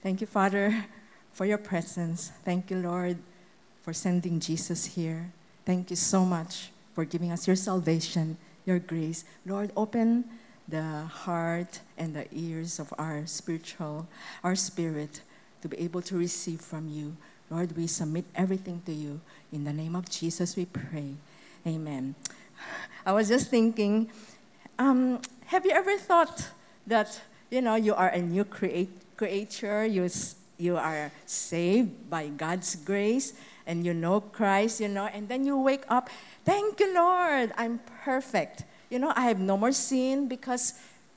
Thank you, Father, for your presence. Thank you, Lord, for sending Jesus here. Thank you so much for giving us your salvation, your grace. Lord, open the heart and the ears of our spiritual, our spirit, to be able to receive from you. Lord, we submit everything to you. In the name of Jesus, we pray. Amen. I was just thinking, um, have you ever thought that, you know, you are a new create, creature, you, you are saved by God's grace, and you know Christ, you know, and then you wake up, thank you, Lord, I'm perfect. You know, I have no more sin because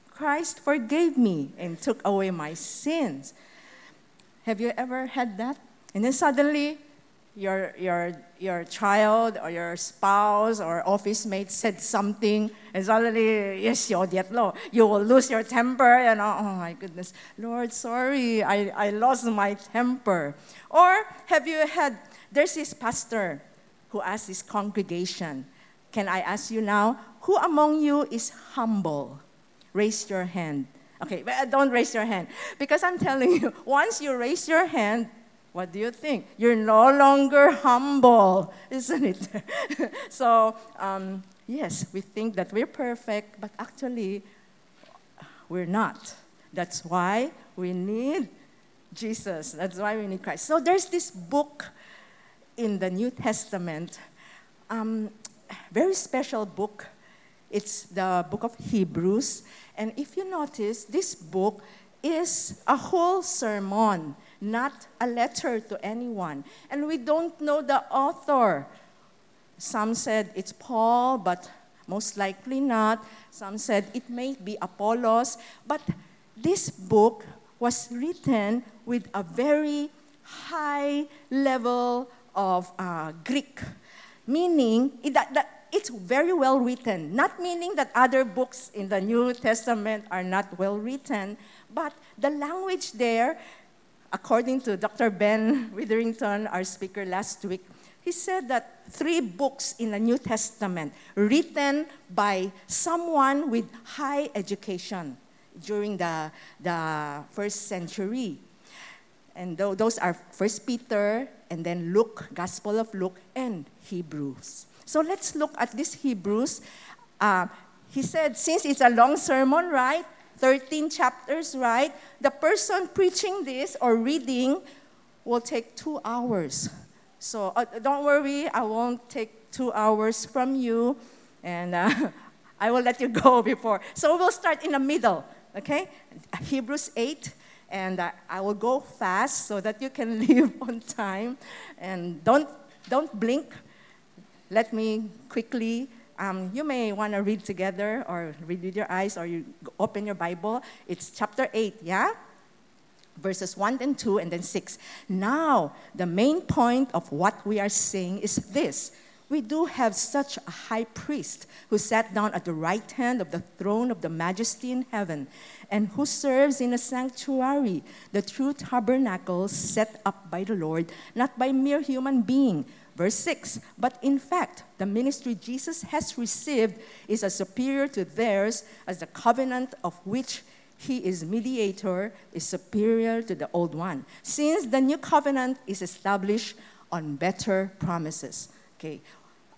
Christ forgave me and took away my sins. Have you ever had that? And then suddenly, your, your, your child or your spouse or office mate said something, and suddenly, yes, you you will lose your temper, and oh my goodness, Lord, sorry, I, I lost my temper. Or have you had, there's this pastor who asked his congregation, Can I ask you now, who among you is humble? Raise your hand. Okay, uh, don't raise your hand. Because I'm telling you, once you raise your hand, what do you think? You're no longer humble, isn't it? so, um, yes, we think that we're perfect, but actually, we're not. That's why we need Jesus. That's why we need Christ. So, there's this book in the New Testament, um, very special book. It's the book of Hebrews. And if you notice, this book is a whole sermon not a letter to anyone. And we don't know the author. Some said it's Paul, but most likely not. Some said it may be Apollos. But this book was written with a very high level of uh, Greek, meaning that, that it's very well written. Not meaning that other books in the New Testament are not well written, but the language there according to Dr. Ben Witherington, our speaker last week, he said that three books in the New Testament written by someone with high education during the, the first century. And those are First Peter, and then Luke, Gospel of Luke, and Hebrews. So let's look at this Hebrews. Uh, he said, since it's a long sermon, right? 13 chapters, right? The person preaching this or reading will take two hours. So uh, don't worry, I won't take two hours from you, and uh, I will let you go before. So we'll start in the middle, okay? Hebrews 8, and uh, I will go fast so that you can leave on time. And don't, don't blink. Let me quickly um, you may want to read together or read with your eyes or you open your Bible. It's chapter 8, yeah? Verses 1 and 2 and then 6. Now, the main point of what we are saying is this. We do have such a high priest who sat down at the right hand of the throne of the majesty in heaven and who serves in a sanctuary, the true tabernacle set up by the Lord, not by mere human being Verse 6 But in fact, the ministry Jesus has received is as superior to theirs as the covenant of which he is mediator is superior to the old one, since the new covenant is established on better promises. Okay.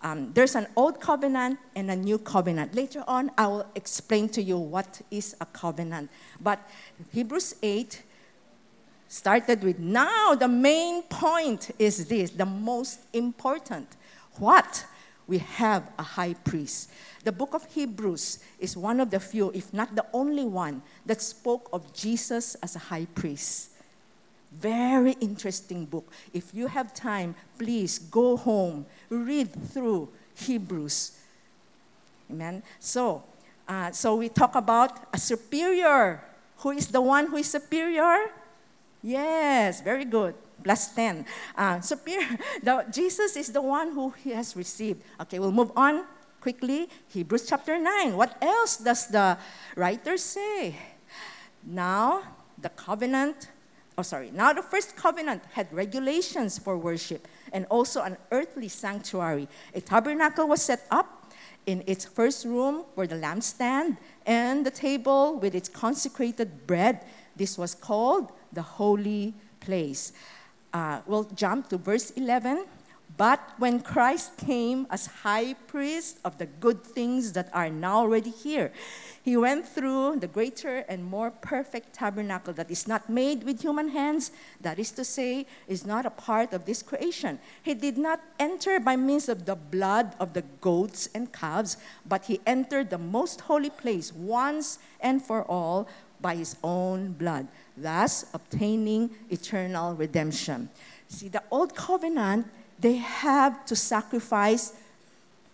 Um, there's an old covenant and a new covenant. Later on, I will explain to you what is a covenant. But Hebrews 8 started with. Now the main point is this the most important. What? We have a high priest. The book of hebrews is one of the few if not the only one that spoke of jesus as a high priest. Very interesting book. If you have time please go home read through hebrews. Amen. So uh, so we talk about a superior. Who is the one who is superior Yes, very good. Plus 10. Uh, superior. The, Jesus is the one who he has received. Okay, we'll move on quickly. Hebrews chapter 9. What else does the writer say? Now, the covenant, oh, sorry, now the first covenant had regulations for worship and also an earthly sanctuary. A tabernacle was set up in its first room where the lampstand and the table with its consecrated bread. This was called the holy place. Uh, we'll jump to verse 11. But when Christ came as high priest of the good things that are now already here, he went through the greater and more perfect tabernacle that is not made with human hands, that is to say, is not a part of this creation. He did not enter by means of the blood of the goats and calves, but he entered the most holy place once and for all by his own blood, thus obtaining eternal redemption. See, the old covenant they have to sacrifice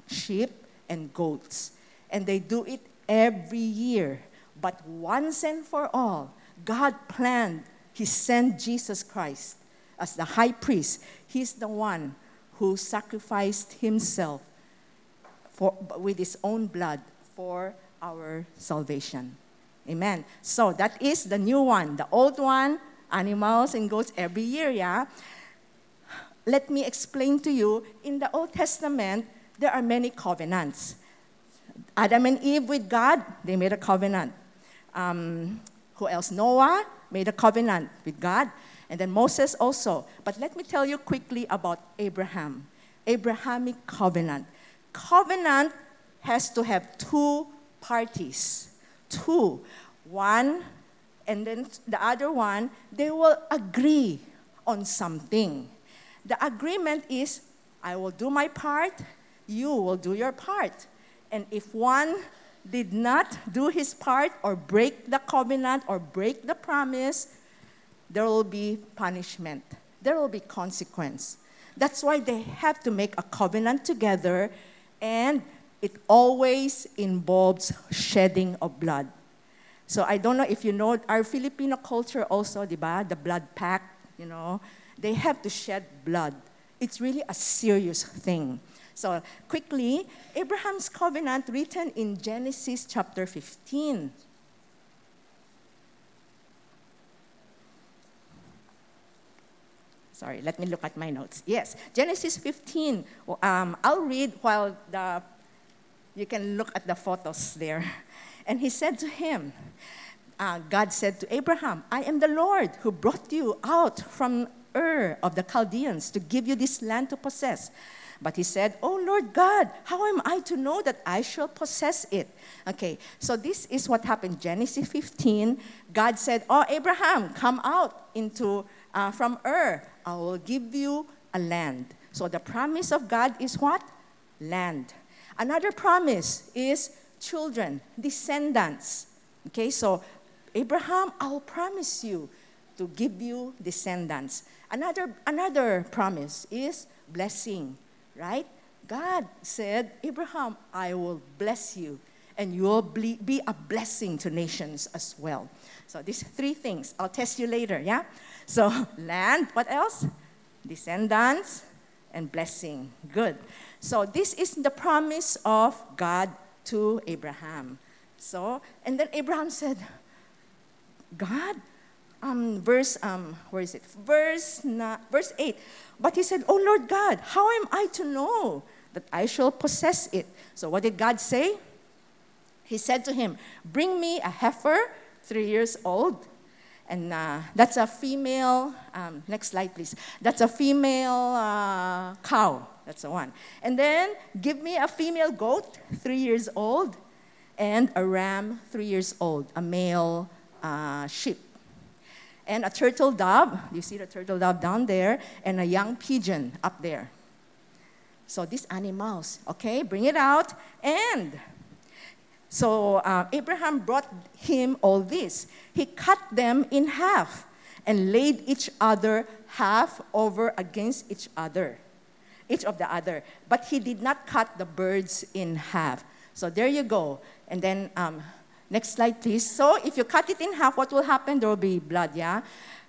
sheep and goats. And they do it every year. But once and for all, God planned, He sent Jesus Christ as the high priest. He's the one who sacrificed Himself for, with His own blood for our salvation. Amen. So that is the new one. The old one, animals and goats every year, yeah? let me explain to you in the Old Testament, there are many covenants. Adam and Eve with God, they made a covenant. Um, who else? Noah made a covenant with God. And then Moses also. But let me tell you quickly about Abraham. Abrahamic covenant. Covenant has to have two parties. Two. One, and then the other one, they will agree on something. The agreement is I will do my part, you will do your part. And if one did not do his part or break the covenant or break the promise, there will be punishment. There will be consequence. That's why they have to make a covenant together, and it always involves shedding of blood. So I don't know if you know our Filipino culture also, diba? The blood pact, you know they have to shed blood. It's really a serious thing. So, quickly, Abraham's covenant written in Genesis chapter 15. Sorry, let me look at my notes. Yes, Genesis 15. Um, I'll read while the, you can look at the photos there. And he said to him, uh, God said to Abraham, I am the Lord who brought you out from Ur of the Chaldeans to give you this land to possess. But he said, Oh Lord God, how am I to know that I shall possess it? Okay, so this is what happened. Genesis 15, God said, Oh Abraham, come out into uh, from Ur. I will give you a land. So the promise of God is what? Land. Another promise is children, descendants. Okay, so Abraham, I will promise you to give you descendants. Another, another promise is blessing, right? God said, Abraham, I will bless you, and you will be a blessing to nations as well. So these three things, I'll test you later, yeah? So land, what else? Descendants and blessing. Good. So this is the promise of God to Abraham. So, and then Abraham said, God, um, verse, um, where is it? Verse, na, verse 8. But he said, Oh Lord God, how am I to know that I shall possess it? So what did God say? He said to him, Bring me a heifer, three years old. And uh, that's a female, um, next slide please. That's a female uh, cow. That's the one. And then give me a female goat, three years old, and a ram, three years old, a male uh, sheep and a turtle dove. You see the turtle dove down there, and a young pigeon up there. So these animals, okay, bring it out. And so uh, Abraham brought him all this. He cut them in half and laid each other half over against each other, each of the other. But he did not cut the birds in half. So there you go. And then um, Next slide, please. So if you cut it in half, what will happen? There will be blood, yeah?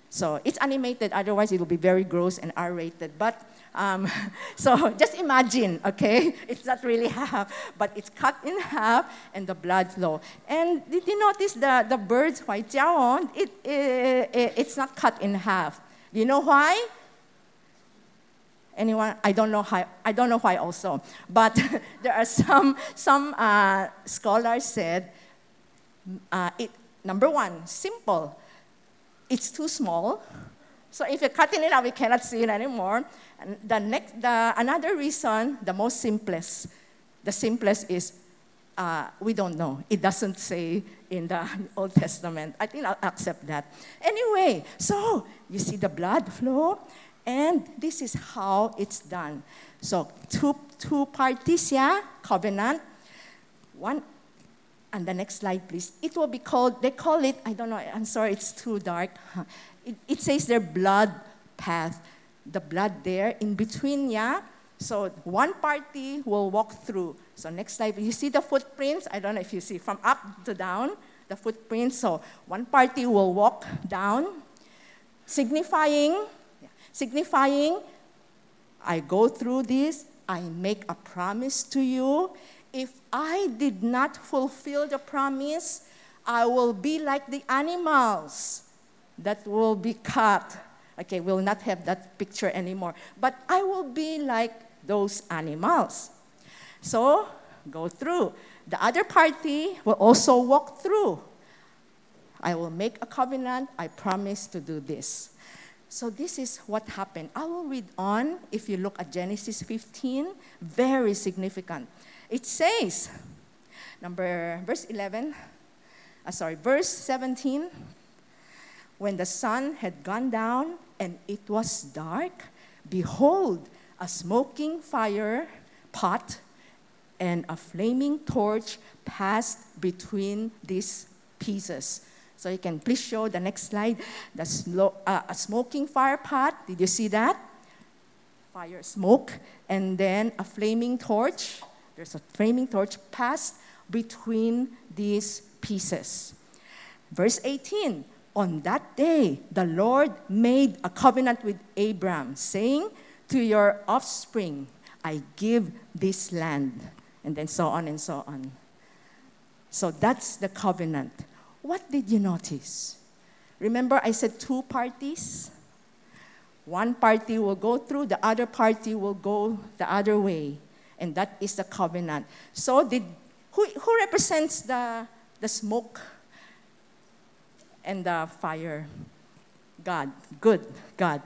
So it's animated, otherwise it will be very gross and R-rated. But um, so just imagine, okay? It's not really half, but it's cut in half and the blood flow. And did you notice the, the bird's white jiaon? It, it, it's not cut in half. Do you know why? Anyone? I don't know why. I don't know why also. But there are some some uh, scholars said uh, it, number one, simple. it's too small. So if you're cutting it out, we cannot see it anymore. And the next, the, another reason, the most simplest, the simplest is uh, we don't know. It doesn't say in the Old Testament. I think I'll accept that. Anyway, so you see the blood flow, and this is how it's done. So two, two parties, yeah, covenant. One, and the next slide, please. It will be called, they call it, I don't know, I'm sorry, it's too dark. It, it says their blood path. The blood there in between, yeah? So one party will walk through. So next slide, you see the footprints? I don't know if you see from up to down, the footprints. So one party will walk down, signifying, signifying, I go through this, I make a promise to you. If I did not fulfill the promise, I will be like the animals that will be cut. Okay, we'll not have that picture anymore. But I will be like those animals. So, go through. The other party will also walk through. I will make a covenant. I promise to do this. So, this is what happened. I will read on if you look at Genesis 15, very significant. It says, number, verse 11, uh, sorry, verse 17 when the sun had gone down and it was dark, behold, a smoking fire pot and a flaming torch passed between these pieces. So you can please show the next slide. The slow, uh, a smoking fire pot. Did you see that? Fire, smoke, and then a flaming torch. There's a flaming torch passed between these pieces. Verse 18 on that day, the Lord made a covenant with Abram, saying, To your offspring, I give this land. And then so on and so on. So that's the covenant. What did you notice? Remember, I said two parties? One party will go through, the other party will go the other way. And that is the covenant. So, did, who, who represents the, the smoke? and the fire. God, good God.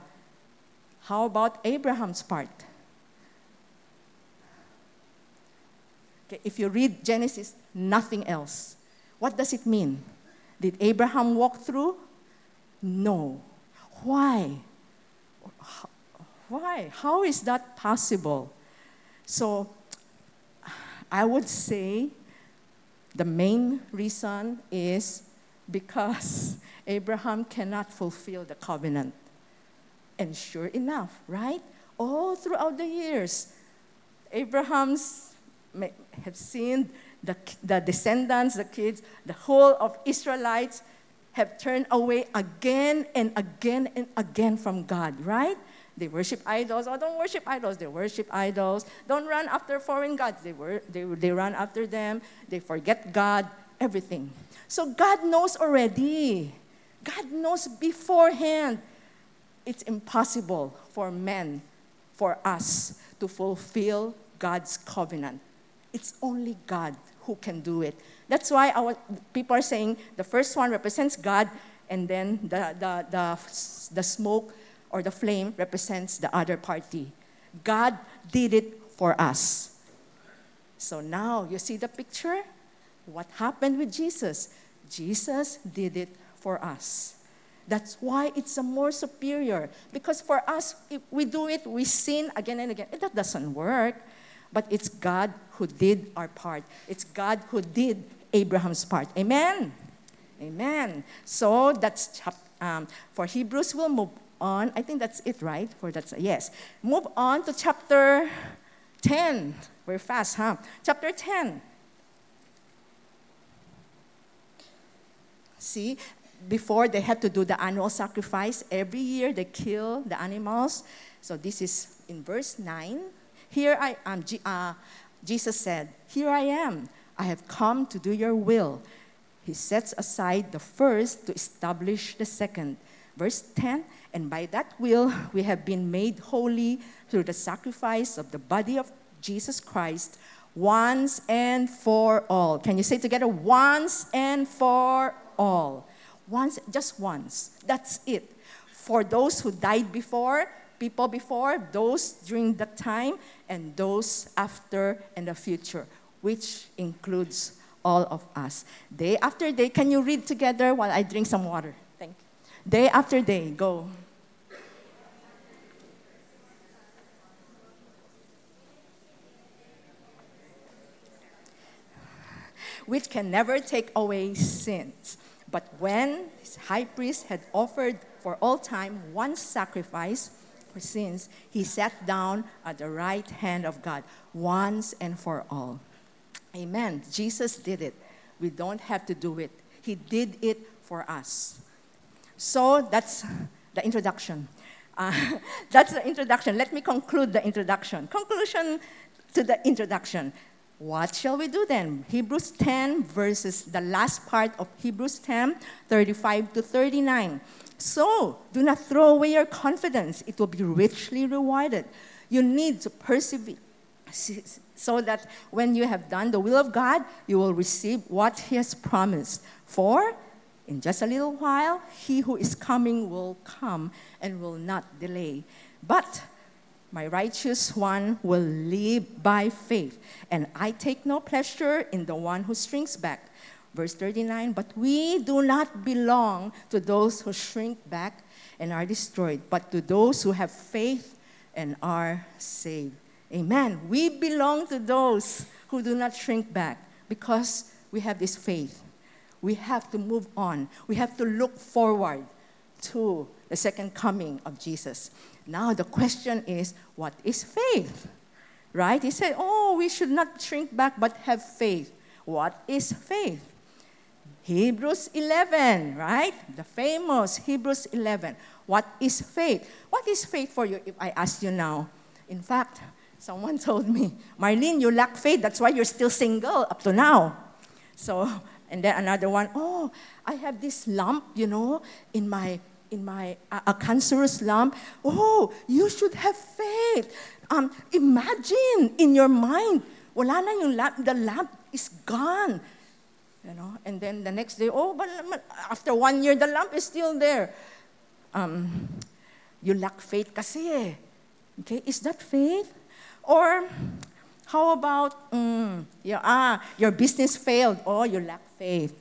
How about Abraham's part? Okay, if you read Genesis, nothing else. What does it mean? Did Abraham walk through? No. Why? Why? How is that possible? So, I would say the main reason is because Abraham cannot fulfill the covenant. And sure enough, right? All throughout the years, Abraham's have seen the, the descendants, the kids, the whole of Israelites have turned away again and again and again from God, right? They worship idols. Oh, don't worship idols. They worship idols. Don't run after foreign gods. They, were, they, they run after them. They forget God, everything. So God knows already. God knows beforehand. It's impossible for men, for us, to fulfill God's covenant. It's only God who can do it. That's why our people are saying the first one represents God, and then the, the, the, the smoke or the flame represents the other party. God did it for us. So now you see the picture? What happened with Jesus? Jesus did it for us. That's why it's a more superior. Because for us, if we do it, we sin again and again. That doesn't work. But it's God who did our part. It's God who did Abraham's part. Amen. Amen. So that's um, for Hebrews. We'll move on. I think that's it, right? For that's yes. Move on to chapter 10. We're fast, huh? Chapter 10. See, before they had to do the annual sacrifice. Every year they kill the animals. So this is in verse 9. Here I am. Uh, Jesus said, Here I am. I have come to do your will. He sets aside the first to establish the second. Verse 10 And by that will we have been made holy through the sacrifice of the body of Jesus Christ once and for all. Can you say together, once and for all? Once, just once. That's it. For those who died before, people before, those during that time, and those after and the future, which includes all of us. Day after day, can you read together while I drink some water? Thank you. Day after day, go. Which can never take away sins. But when his high priest had offered for all time one sacrifice sins, he sat down at the right hand of God once and for all. Amen. Jesus did it. We don't have to do it. He did it for us. So that's the introduction. Uh, that's the introduction. Let me conclude the introduction. Conclusion to the introduction. What shall we do then? Hebrews 10 verses, the last part of Hebrews 10, 35 to 39. So do not throw away your confidence, it will be richly rewarded. You need to persevere so that when you have done the will of God, you will receive what He has promised. For in just a little while, He who is coming will come and will not delay. But my righteous one will live by faith, and I take no pleasure in the one who shrinks back. Verse 39 But we do not belong to those who shrink back and are destroyed, but to those who have faith and are saved. Amen. We belong to those who do not shrink back because we have this faith. We have to move on, we have to look forward to the second coming of Jesus. Now, the question is what is faith? Right? He said, Oh, we should not shrink back but have faith. What is faith? Hebrews 11, right? The famous Hebrews 11. What is faith? What is faith for you if I ask you now? In fact, someone told me, Marlene, you lack faith. That's why you're still single up to now. So, and then another one, oh, I have this lump, you know, in my in my uh, a cancerous lump. Oh, you should have faith. Um, imagine in your mind, wala na yung lump, the lump is gone. You know, and then the next day, oh, but after one year, the lump is still there. Um, you lack faith kasi eh. Okay, is that faith? Or how about, mm, ah, your business failed. Oh, you lack faith.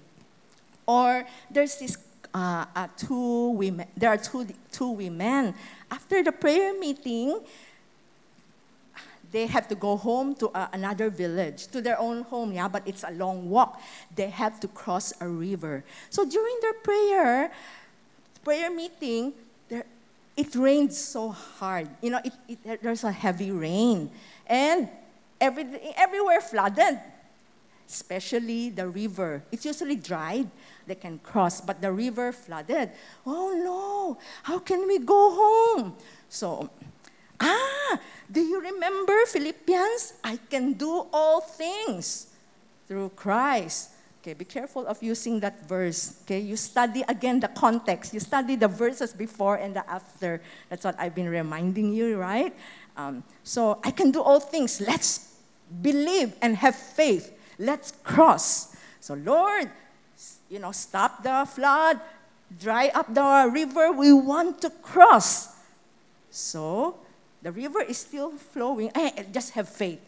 Or there's this uh, uh, two women, there are two, two women. After the prayer meeting, they have to go home to uh, another village, to their own home, yeah, but it's a long walk. They have to cross a river. So during their prayer, prayer meeting, it rained so hard. You know, it, it, there's a heavy rain. And every, everywhere flooded, especially the river. It's usually dried, they can cross, but the river flooded. Oh no, how can we go home? So Ah, do you remember Philippians? I can do all things through Christ. Okay, be careful of using that verse. Okay, you study again the context. You study the verses before and the after. That's what I've been reminding you, right? Um, so I can do all things. Let's believe and have faith. Let's cross. So, Lord, you know, stop the flood, dry up the river. We want to cross. So, the river is still flowing. Eh, just have faith.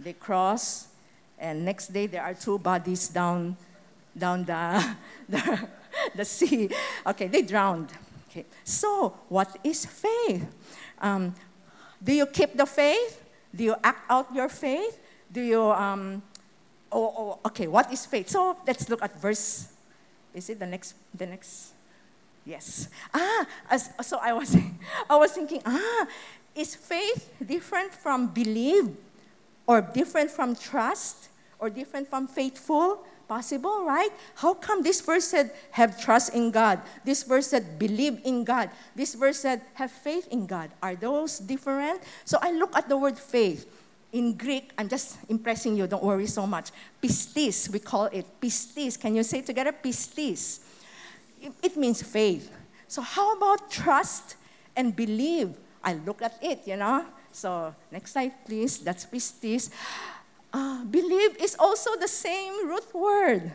They cross, and next day there are two bodies down, down the, the, the sea. Okay, they drowned. Okay, so what is faith? Um, do you keep the faith? Do you act out your faith? Do you, um, oh, oh, okay, what is faith? So let's look at verse, is it the next, the next? Yes. Ah, as, so I was, I was thinking, ah, is faith different from believe or different from trust or different from faithful? Possible, right? How come this verse said, have trust in God? This verse said, believe in God. This verse said, have faith in God. Are those different? So I look at the word faith. In Greek, I'm just impressing you, don't worry so much. Pistis, we call it. Pistis. Can you say together? Pistis. It means faith. So, how about trust and believe? I look at it, you know. So next slide, please. That's pistis. Uh, believe is also the same root word.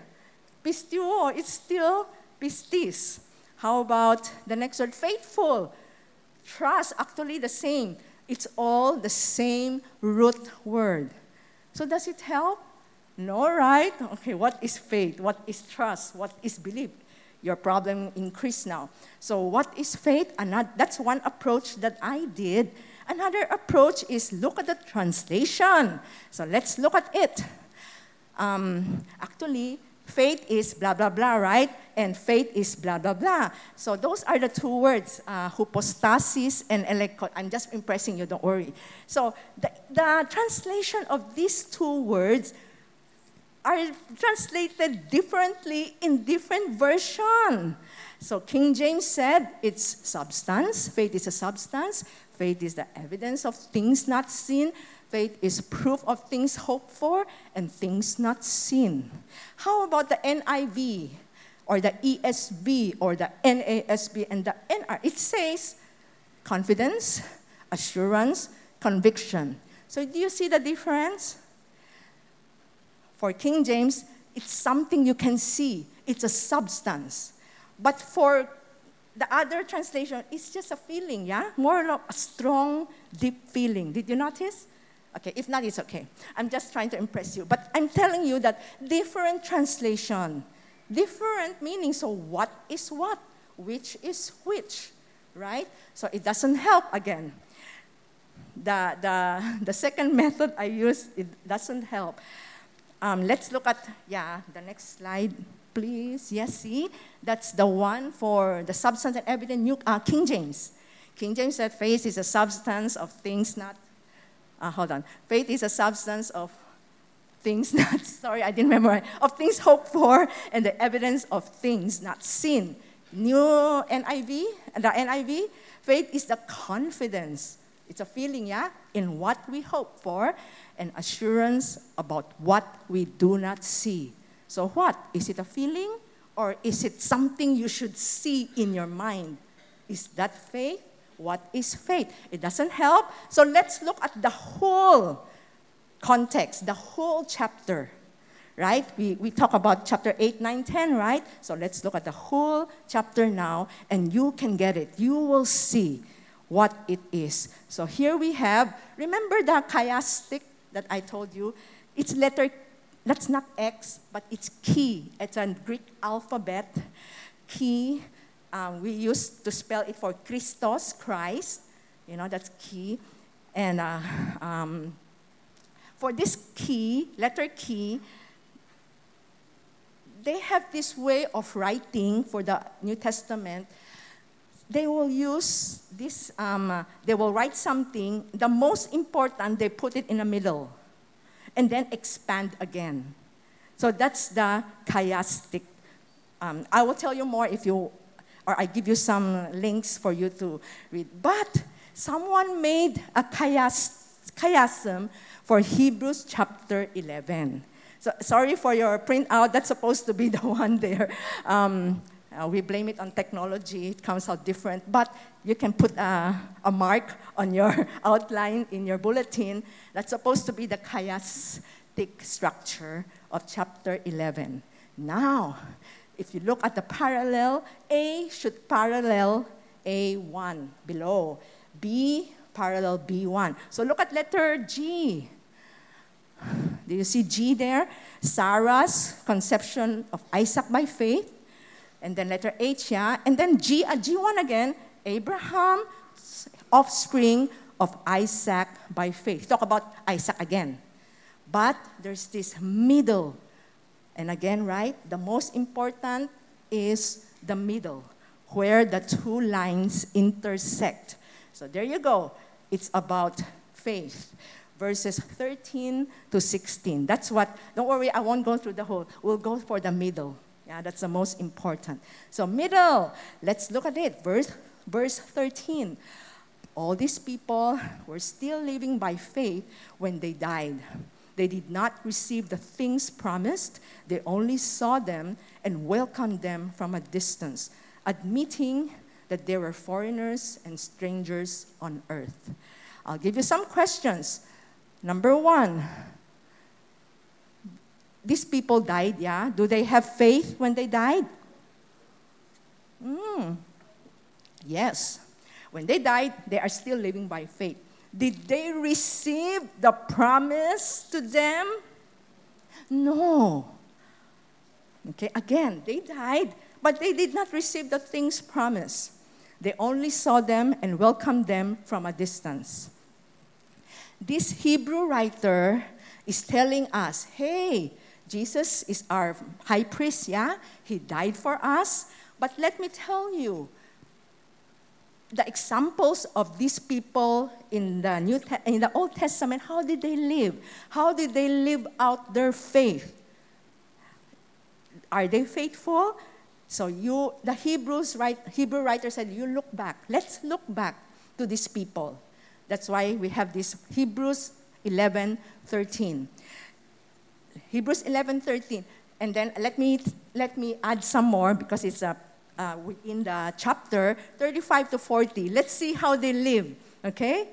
Pistio, it's still Pistis. How about the next word? Faithful. Trust, actually the same. It's all the same root word. So does it help? No, right? Okay, what is faith? What is trust? What is belief? Your problem increase now. So what is faith? Another, that's one approach that I did. Another approach is look at the translation. So let's look at it. Um, actually, faith is blah, blah, blah, right? And faith is blah, blah, blah. So those are the two words, uh, hypostasis and elekon. I'm just impressing you, don't worry. So the, the translation of these two words are translated differently in different version. So King James said it's substance. Faith is a substance. Faith is the evidence of things not seen. Faith is proof of things hoped for and things not seen. How about the NIV or the ESV or the NASB and the NR? It says confidence, assurance, conviction. So do you see the difference? For King James, it's something you can see, it's a substance. But for the other translation, it's just a feeling, yeah? More of a strong, deep feeling. Did you notice? Okay, if not, it's okay. I'm just trying to impress you. But I'm telling you that different translation, different meaning. So what is what? Which is which? Right? So it doesn't help again. The, the, the second method I use, it doesn't help. Um, let's look at, yeah, the next slide, please. Yes, see? That's the one for the substance and evidence, New, uh, King James. King James said faith is a substance of things not, uh, hold on. Faith is a substance of things not, sorry, I didn't remember, of things hoped for and the evidence of things not seen. New NIV, the NIV, faith is the confidence. It's a feeling, yeah, in what we hope for and assurance about what we do not see. So, what? Is it a feeling or is it something you should see in your mind? Is that faith? What is faith? It doesn't help. So, let's look at the whole context, the whole chapter, right? We, we talk about chapter 8, 9, 10, right? So, let's look at the whole chapter now, and you can get it. You will see what it is. So, here we have, remember the chiastic that I told you, it's letter, that's not X, but it's key. It's a Greek alphabet. Key, um, we used to spell it for Christos, Christ. You know, that's key. And uh, um, for this key, letter key, they have this way of writing for the New Testament. They will use this, um, they will write something. The most important, they put it in the middle and then expand again. So that's the chiastic. Um, I will tell you more if you, or I give you some links for you to read. But someone made a chias, chiasm for Hebrews chapter 11. So sorry for your printout. That's supposed to be the one there. Um, uh, we blame it on technology, it comes out different, but you can put a, a mark on your outline in your bulletin. That's supposed to be the chiastic structure of chapter 11. Now, if you look at the parallel, A should parallel A1 below, B parallel B1. So look at letter G. Do you see G there? Sarah's conception of Isaac by faith and then letter H, yeah, and then G, uh, G1 again, Abraham, offspring of Isaac by faith. Talk about Isaac again. But there's this middle. And again, right, the most important is the middle, where the two lines intersect. So there you go. It's about faith. Verses 13 to 16. That's what, don't worry, I won't go through the whole. We'll go for the middle. Yeah, that's the most important. So, middle, let's look at it. Verse, verse 13. All these people were still living by faith when they died. They did not receive the things promised, they only saw them and welcomed them from a distance, admitting that they were foreigners and strangers on earth. I'll give you some questions. Number one, these people died, yeah? Do they have faith when they died? Mm. Yes. When they died, they are still living by faith. Did they receive the promise to them? No. Okay, again, they died, but they did not receive the things promised. They only saw them and welcomed them from a distance. This Hebrew writer is telling us hey, Jesus is our high priest, yeah? He died for us. But let me tell you, the examples of these people in the New in the Old Testament, how did they live? How did they live out their faith? Are they faithful? So you, the Hebrews write, Hebrew writer said, you look back. Let's look back to these people. That's why we have this Hebrews 11, 13. Hebrews 11, 13. And then let me, let me add some more because it's uh, uh, within the chapter 35 to 40. Let's see how they live, okay?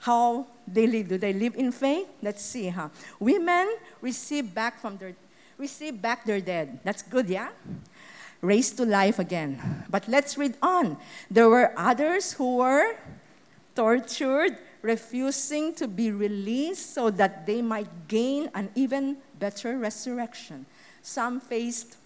How they live. Do they live in faith? Let's see, huh? Women receive back from their receive back their dead. That's good, yeah? Raised to life again. But let's read on. There were others who were tortured, refusing to be released so that they might gain an even better resurrection. Some faced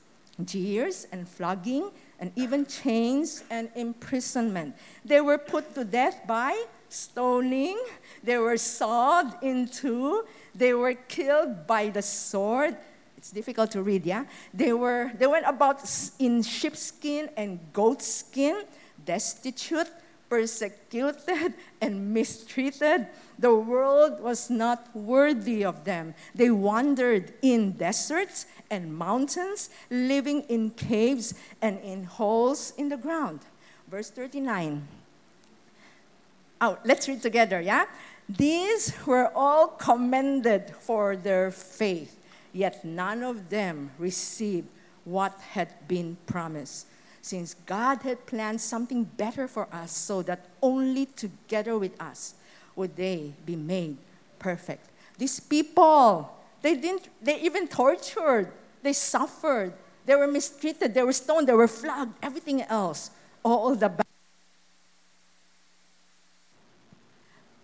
jeers and flogging and even chains and imprisonment. They were put to death by stoning, they were sawed in two, they were killed by the sword. It's difficult to read, yeah? They, were, they went about in sheepskin and goatskin, destitute, persecuted and mistreated. The world was not worthy of them. They wandered in deserts and mountains, living in caves and in holes in the ground. Verse 39. Oh, let's read together, yeah? These were all commended for their faith, yet none of them received what had been promised since God had planned something better for us so that only together with us would they be made perfect. These people, they didn't, they even tortured, they suffered, they were mistreated, they were stoned, they were flogged, everything else. All the bad.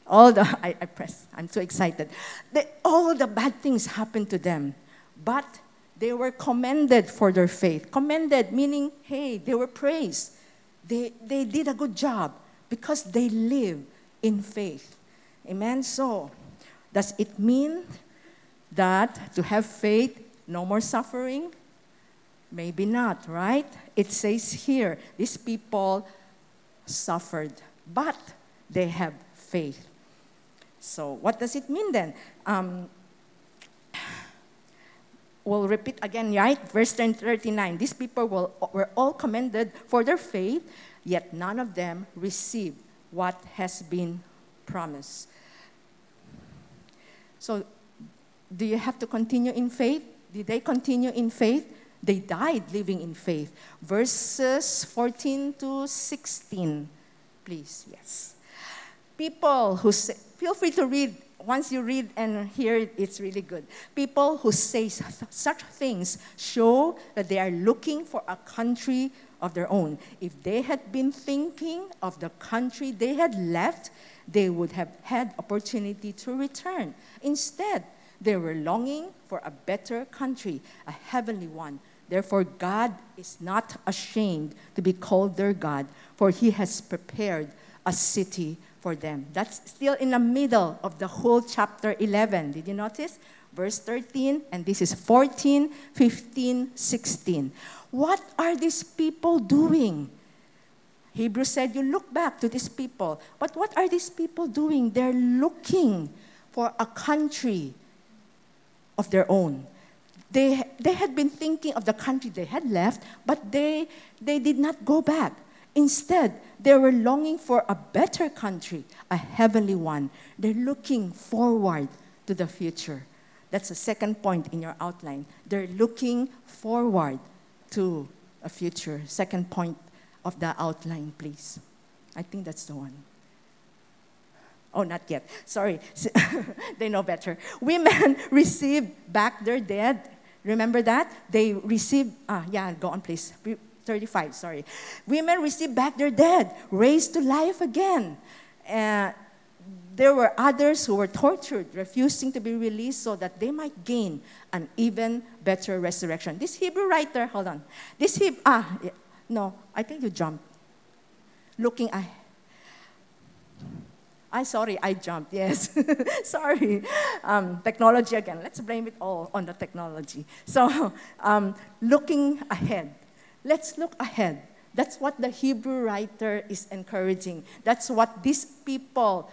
All the, I, I press, I'm so excited. They, all the bad things happened to them. But they were commended for their faith. Commended meaning, hey, they were praised. They, they did a good job because they live in faith. Amen? So, does it mean that to have faith, no more suffering? Maybe not, right? It says here, these people suffered, but they have faith. So, what does it mean then? Um, we'll repeat again, right? Verse 39. These people will, were all commended for their faith, yet none of them received what has been promised. So, do you have to continue in faith? Did they continue in faith? They died living in faith. Verses 14 to 16, please. Yes. People who say, feel free to read once you read and hear it, it's really good. People who say such things show that they are looking for a country of their own. If they had been thinking of the country they had left, they would have had opportunity to return. Instead, they were longing for a better country, a heavenly one. Therefore, God is not ashamed to be called their God, for he has prepared a city for them. That's still in the middle of the whole chapter 11. Did you notice? Verse 13, and this is 14, 15, 16. What are these people doing? Hebrews said, You look back to these people. But what are these people doing? They're looking for a country of their own. They, they had been thinking of the country they had left, but they, they did not go back. Instead, they were longing for a better country, a heavenly one. They're looking forward to the future. That's the second point in your outline. They're looking forward to a future. Second point of the outline, please. I think that's the one. Oh, not yet. Sorry. they know better. Women received back their dead. Remember that? They received, ah, yeah, go on, please. 35, sorry. Women received back their dead, raised to life again. Uh, there were others who were tortured, refusing to be released so that they might gain an even better resurrection. This Hebrew writer, hold on. This Hebrew, ah, no, I think you jumped. Looking, I, I sorry, I jumped. Yes, sorry. Um, technology again. Let's blame it all on the technology. So, um, looking ahead. Let's look ahead. That's what the Hebrew writer is encouraging. That's what these people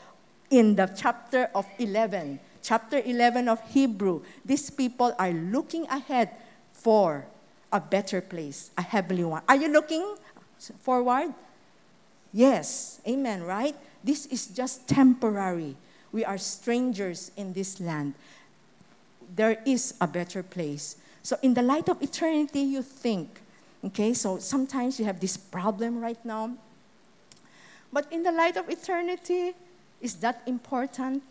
in the chapter of 11, chapter 11 of Hebrew, these people are looking ahead for a better place, a heavenly one. Are you looking forward? Yes, amen, right? This is just temporary. We are strangers in this land. There is a better place. So, in the light of eternity, you think, okay, so sometimes you have this problem right now. But in the light of eternity, is that important?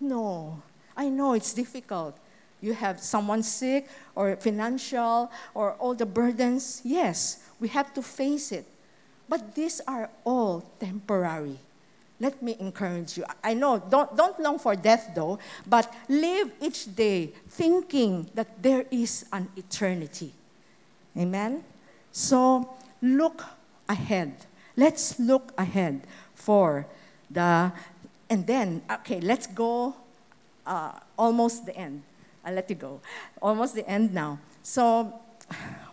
No. I know it's difficult. You have someone sick or financial or all the burdens. Yes, we have to face it. But these are all temporary let me encourage you. I know, don't, don't long for death though, but live each day thinking that there is an eternity. Amen? So look ahead. Let's look ahead for the, and then, okay, let's go uh, almost the end. I'll let you go. Almost the end now. So,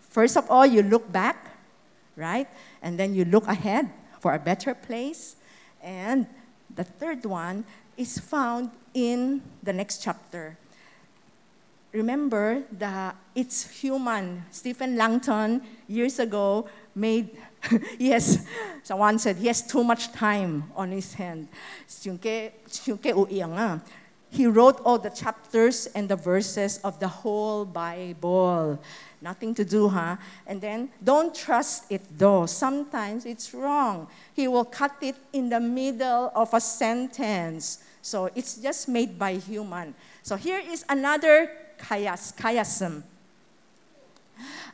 first of all, you look back, right? And then you look ahead for a better place. And the third one is found in the next chapter. Remember that it's human. Stephen Langton years ago made yes, someone said he has too much time on his hand. Ah. He wrote all the chapters and the verses of the whole Bible. Nothing to do, huh? And then don't trust it though. Sometimes it's wrong. He will cut it in the middle of a sentence. So it's just made by human. So here is another chias, chiasm.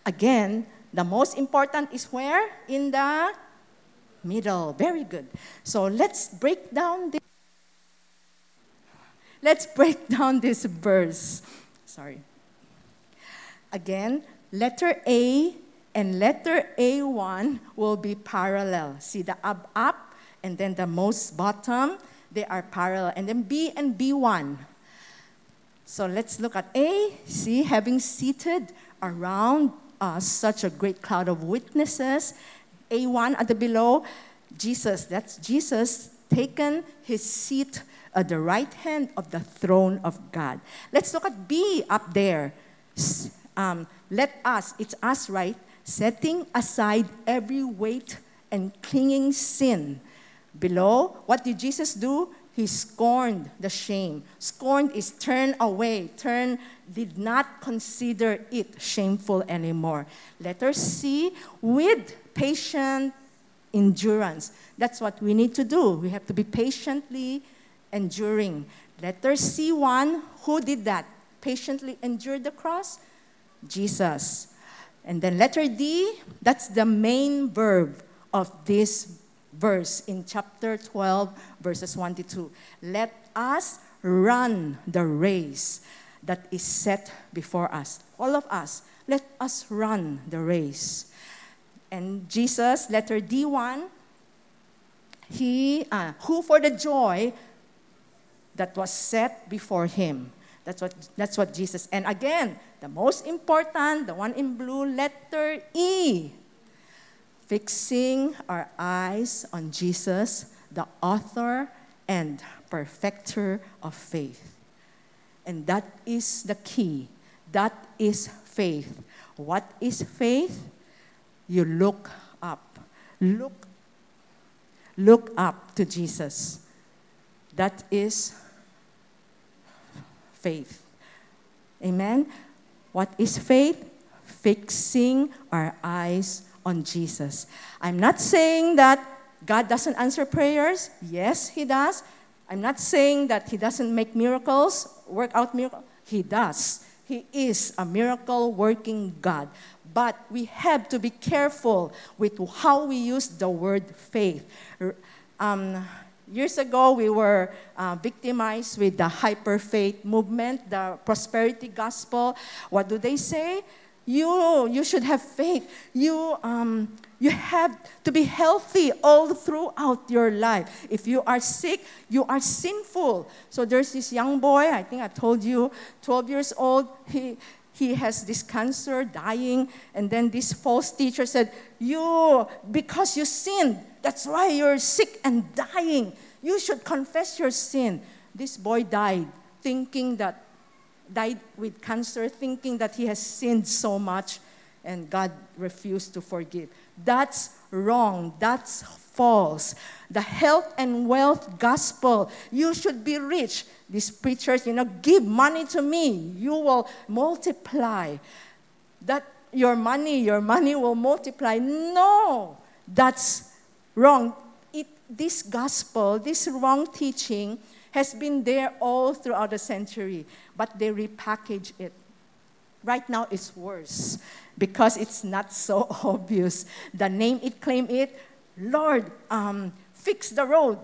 Again, the most important is where? In the middle. Very good. So let's break down this. Let's break down this verse. Sorry. Again, letter A and letter A1 will be parallel. See the up, up, and then the most bottom, they are parallel. And then B and B1. So let's look at A. See, having seated around us such a great cloud of witnesses. A1 at the below, Jesus, that's Jesus taken his seat at the right hand of the throne of God. Let's look at B up there um, let us, it's us, right? Setting aside every weight and clinging sin. Below, what did Jesus do? He scorned the shame. Scorned is turn away, turn, did not consider it shameful anymore. Letter C, with patient endurance. That's what we need to do. We have to be patiently enduring. Letter C1, who did that? Patiently endured the cross? Jesus. And then letter D, that's the main verb of this verse in chapter 12, verses 1 to 2. Let us run the race that is set before us. All of us, let us run the race. And Jesus, letter D1, he, uh, who for the joy that was set before him. That's what, that's what Jesus, and again, the most important, the one in blue, letter E. Fixing our eyes on Jesus, the author and perfecter of faith. And that is the key. That is faith. What is faith? You look up. Look look up to Jesus. That is faith. Amen. What is faith? Fixing our eyes on Jesus. I'm not saying that God doesn't answer prayers. Yes, He does. I'm not saying that He doesn't make miracles, work out miracles. He does. He is a miracle working God. But we have to be careful with how we use the word faith. Um, years ago, we were uh, victimized with the hyper faith movement, the prosperity gospel. What do they say? You, you should have faith. You, um, you have to be healthy all throughout your life. If you are sick, you are sinful. So there's this young boy, I think I told you, 12 years old. He, he has this cancer, dying. And then this false teacher said, You, because you sinned, that's why you're sick and dying. You should confess your sin. This boy died thinking that died with cancer thinking that he has sinned so much and God refused to forgive. That's wrong. That's false. The health and wealth gospel, you should be rich. These preachers, you know, give money to me, you will multiply. That your money, your money will multiply. No, that's wrong. It, this gospel, this wrong teaching, has been there all throughout the century, but they repackage it. Right now, it's worse because it's not so obvious. The name it, claim it, Lord, um, fix the road.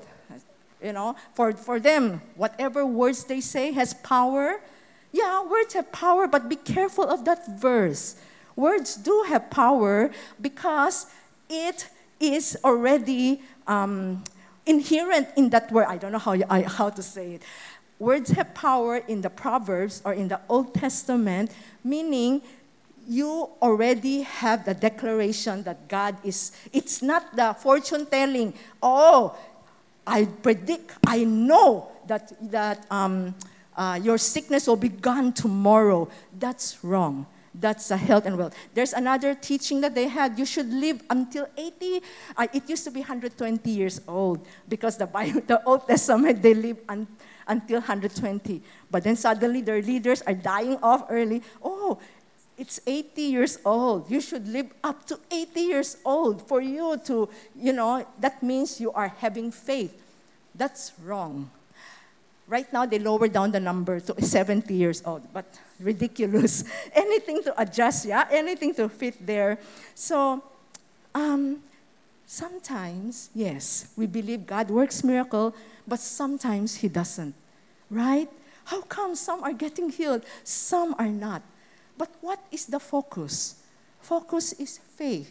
You know, for, for them, whatever words they say has power. Yeah, words have power, but be careful of that verse. Words do have power because it is already um, inherent in that word. I don't know how, you, I, how to say it. Words have power in the Proverbs or in the Old Testament, meaning you already have the declaration that God is, it's not the fortune telling, oh, I predict, I know that, that um, uh, your sickness will be gone tomorrow. That's wrong. That's a health and wealth. There's another teaching that they had. You should live until 80. Uh, it used to be 120 years old because the, Bible, the Old Testament, they live un, until 120. But then suddenly their leaders are dying off early. Oh, it's 80 years old. You should live up to 80 years old for you to, you know, that means you are having faith. That's wrong. Right now, they lower down the number to 70 years old, but ridiculous. Anything to adjust, yeah? Anything to fit there. So, um, sometimes, yes, we believe God works miracle, but sometimes He doesn't, right? How come some are getting healed, some are not? But what is the focus? Focus is faith.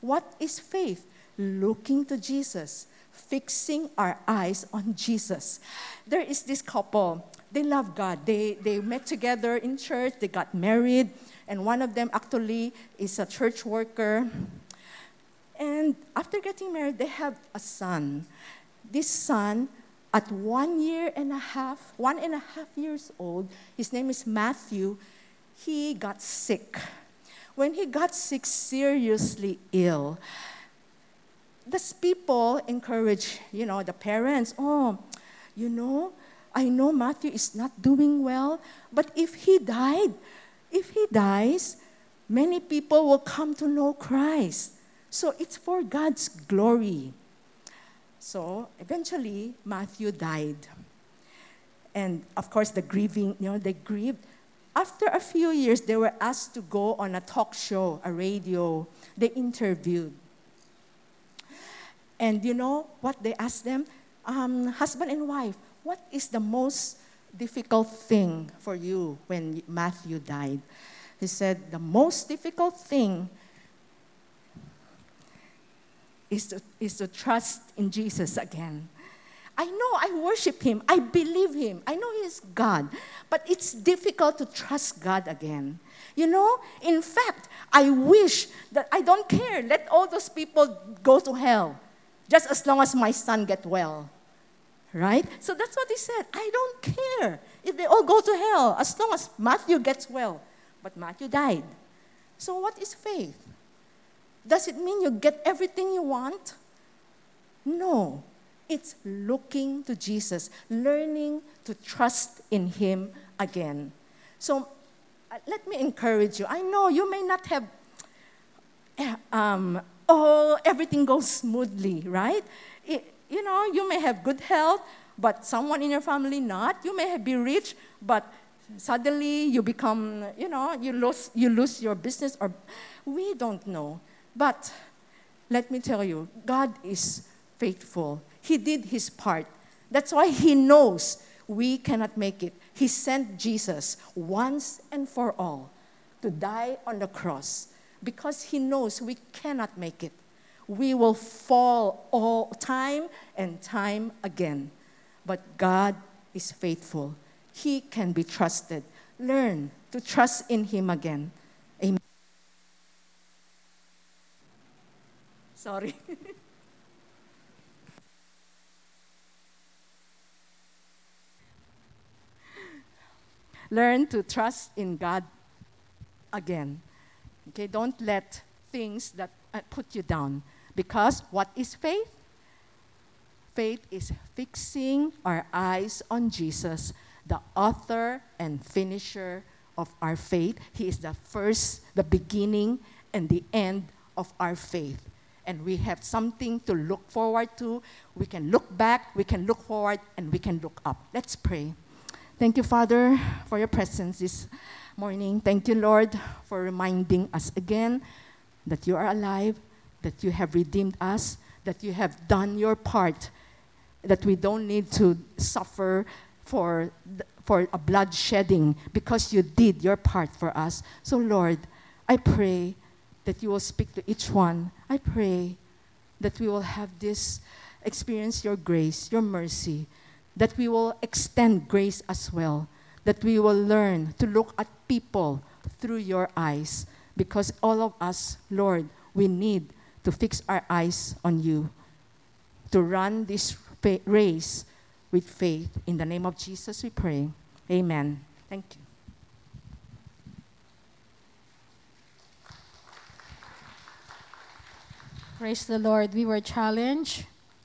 What is faith? Looking to Jesus fixing our eyes on Jesus. There is this couple, they love God. They, they met together in church, they got married, and one of them actually is a church worker. And after getting married, they have a son. This son, at one year and a half, one and a half years old, his name is Matthew, he got sick. When he got sick, seriously ill, these people encourage, you know, the parents, oh, you know, I know Matthew is not doing well, but if he died, if he dies, many people will come to know Christ. So it's for God's glory. So eventually, Matthew died. And of course, the grieving, you know, they grieved. After a few years, they were asked to go on a talk show, a radio. They interviewed. And you know what they asked them? Um, husband and wife, what is the most difficult thing for you when Matthew died? He said, the most difficult thing is to, is to trust in Jesus again. I know I worship him, I believe him, I know he's God, but it's difficult to trust God again. You know, in fact, I wish that I don't care. Let all those people go to hell just as long as my son get well. Right? So that's what he said. I don't care if they all go to hell as long as Matthew gets well. But Matthew died. So what is faith? Does it mean you get everything you want? No. It's looking to Jesus, learning to trust in Him again. So uh, let me encourage you. I know you may not have eh, um, oh, everything goes smoothly, right? It, you know, you may have good health, but someone in your family not. You may be rich, but suddenly you become, you know, you lose, you lose your business, or we don't know. But let me tell you, God is faithful. He did his part. That's why he knows we cannot make it. He sent Jesus once and for all to die on the cross because he knows we cannot make it. We will fall all time and time again. But God is faithful. He can be trusted. Learn to trust in him again. Amen. Sorry. Learn to trust in God again. Okay, don't let things that uh, put you down. Because what is faith? Faith is fixing our eyes on Jesus, the author and finisher of our faith. He is the first, the beginning, and the end of our faith. And we have something to look forward to. We can look back, we can look forward, and we can look up. Let's pray. Thank you, Father, for your presence this morning. Thank you, Lord, for reminding us again that you are alive, that you have redeemed us, that you have done your part, that we don't need to suffer for, for a blood shedding because you did your part for us. So, Lord, I pray that you will speak to each one. I pray that we will have this experience your grace, your mercy that we will extend grace as well, that we will learn to look at people through your eyes, because all of us, Lord, we need to fix our eyes on you, to run this race with faith. In the name of Jesus, we pray. Amen. Thank you. Praise the Lord. We were challenged